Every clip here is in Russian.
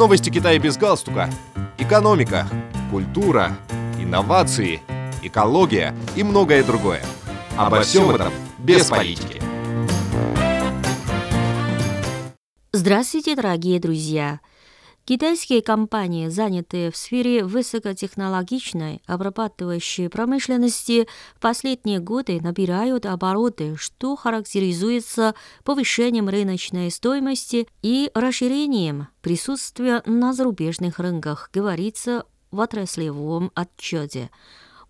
Новости Китая без галстука. Экономика, культура, инновации, экология и многое другое. Обо всем этом без политики. Здравствуйте, дорогие друзья! Китайские компании, занятые в сфере высокотехнологичной обрабатывающей промышленности, в последние годы набирают обороты, что характеризуется повышением рыночной стоимости и расширением присутствия на зарубежных рынках, говорится в отраслевом отчете.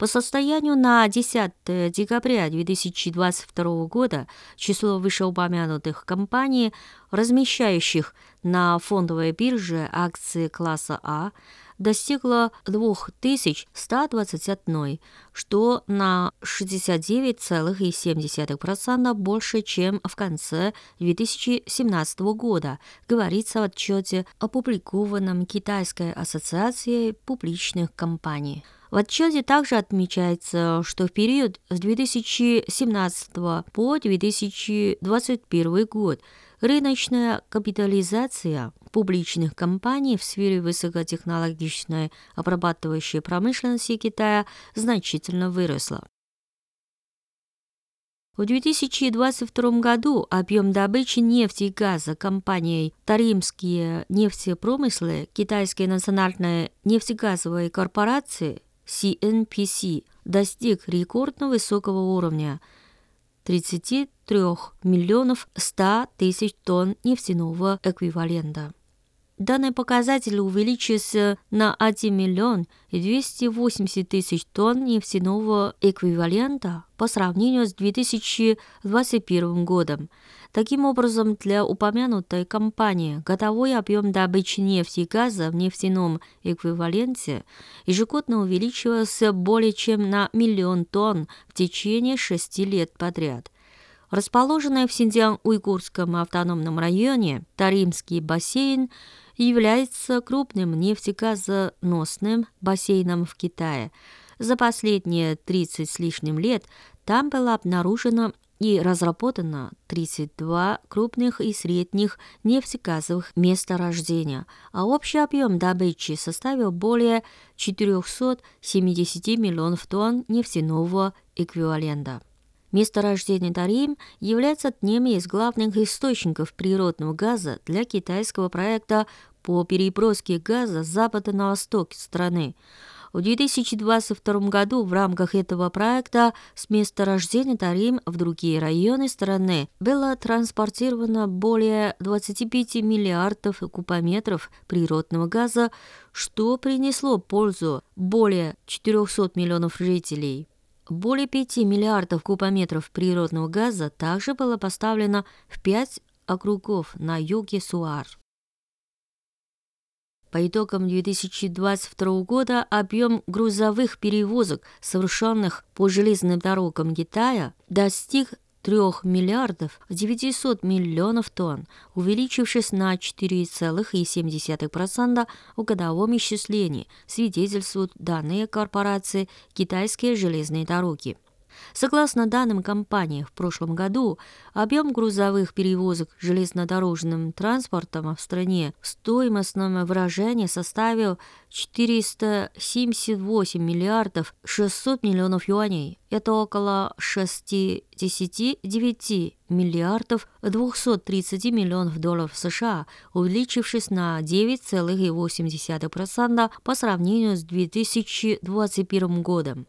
По состоянию на 10 декабря 2022 года число вышеупомянутых компаний, размещающих на фондовой бирже акции класса А, достигло 2121, что на 69,7% больше, чем в конце 2017 года, говорится в отчете, опубликованном Китайской ассоциацией публичных компаний. В отчете также отмечается, что в период с 2017 по 2021 год рыночная капитализация публичных компаний в сфере высокотехнологичной обрабатывающей промышленности Китая значительно выросла. В 2022 году объем добычи нефти и газа компанией «Таримские нефтепромыслы» Китайской национальной нефтегазовой корпорации CNPC достиг рекордно высокого уровня 33 миллионов 100 тысяч тонн нефтяного эквивалента. Данный показатель увеличился на 1 миллион 280 тысяч тонн нефтяного эквивалента по сравнению с 2021 годом. Таким образом, для упомянутой компании годовой объем добычи нефти и газа в нефтяном эквиваленте ежегодно увеличивался более чем на миллион тонн в течение шести лет подряд – Расположенный в Синьцзян-Уйгурском автономном районе, Таримский бассейн является крупным нефтегазоносным бассейном в Китае. За последние 30 с лишним лет там было обнаружено и разработано 32 крупных и средних нефтегазовых месторождения, а общий объем добычи составил более 470 миллионов тонн нефтяного эквивалента. Месторождение Тарим является одним из главных источников природного газа для китайского проекта по переброске газа с запада на восток страны. В 2022 году в рамках этого проекта с месторождения Тарим в другие районы страны было транспортировано более 25 миллиардов кубометров природного газа, что принесло пользу более 400 миллионов жителей. Более 5 миллиардов кубометров природного газа также было поставлено в пять округов на юге Суар. По итогам 2022 года объем грузовых перевозок, совершенных по железным дорогам Китая, достиг 3 миллиардов 900 миллионов тонн, увеличившись на 4,7% в годовом исчислении, свидетельствуют данные корпорации «Китайские железные дороги». Согласно данным компании, в прошлом году объем грузовых перевозок железнодорожным транспортом в стране в стоимостном выражении составил 478 миллиардов 600 миллионов юаней. Это около 69 миллиардов 230 миллионов долларов США, увеличившись на 9,8% по сравнению с 2021 годом.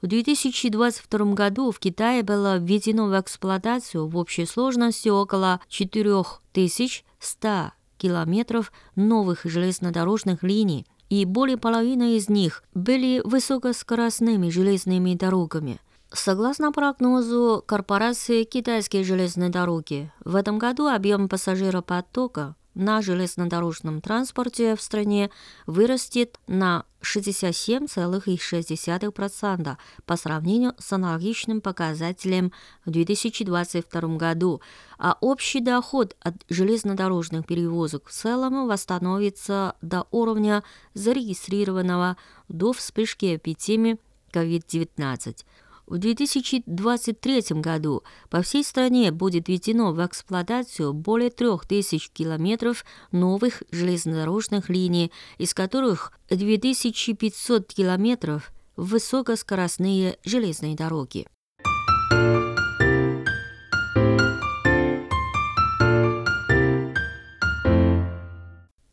В 2022 году в Китае было введено в эксплуатацию в общей сложности около 4100 километров новых железнодорожных линий, и более половины из них были высокоскоростными железными дорогами. Согласно прогнозу корпорации «Китайские железные дороги», в этом году объем пассажиропотока на железнодорожном транспорте в стране вырастет на 67,6% по сравнению с аналогичным показателем в 2022 году, а общий доход от железнодорожных перевозок в целом восстановится до уровня зарегистрированного до вспышки эпидемии COVID-19. В 2023 году по всей стране будет введено в эксплуатацию более 3000 километров новых железнодорожных линий, из которых 2500 километров – высокоскоростные железные дороги.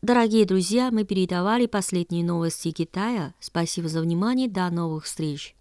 Дорогие друзья, мы передавали последние новости Китая. Спасибо за внимание. До новых встреч.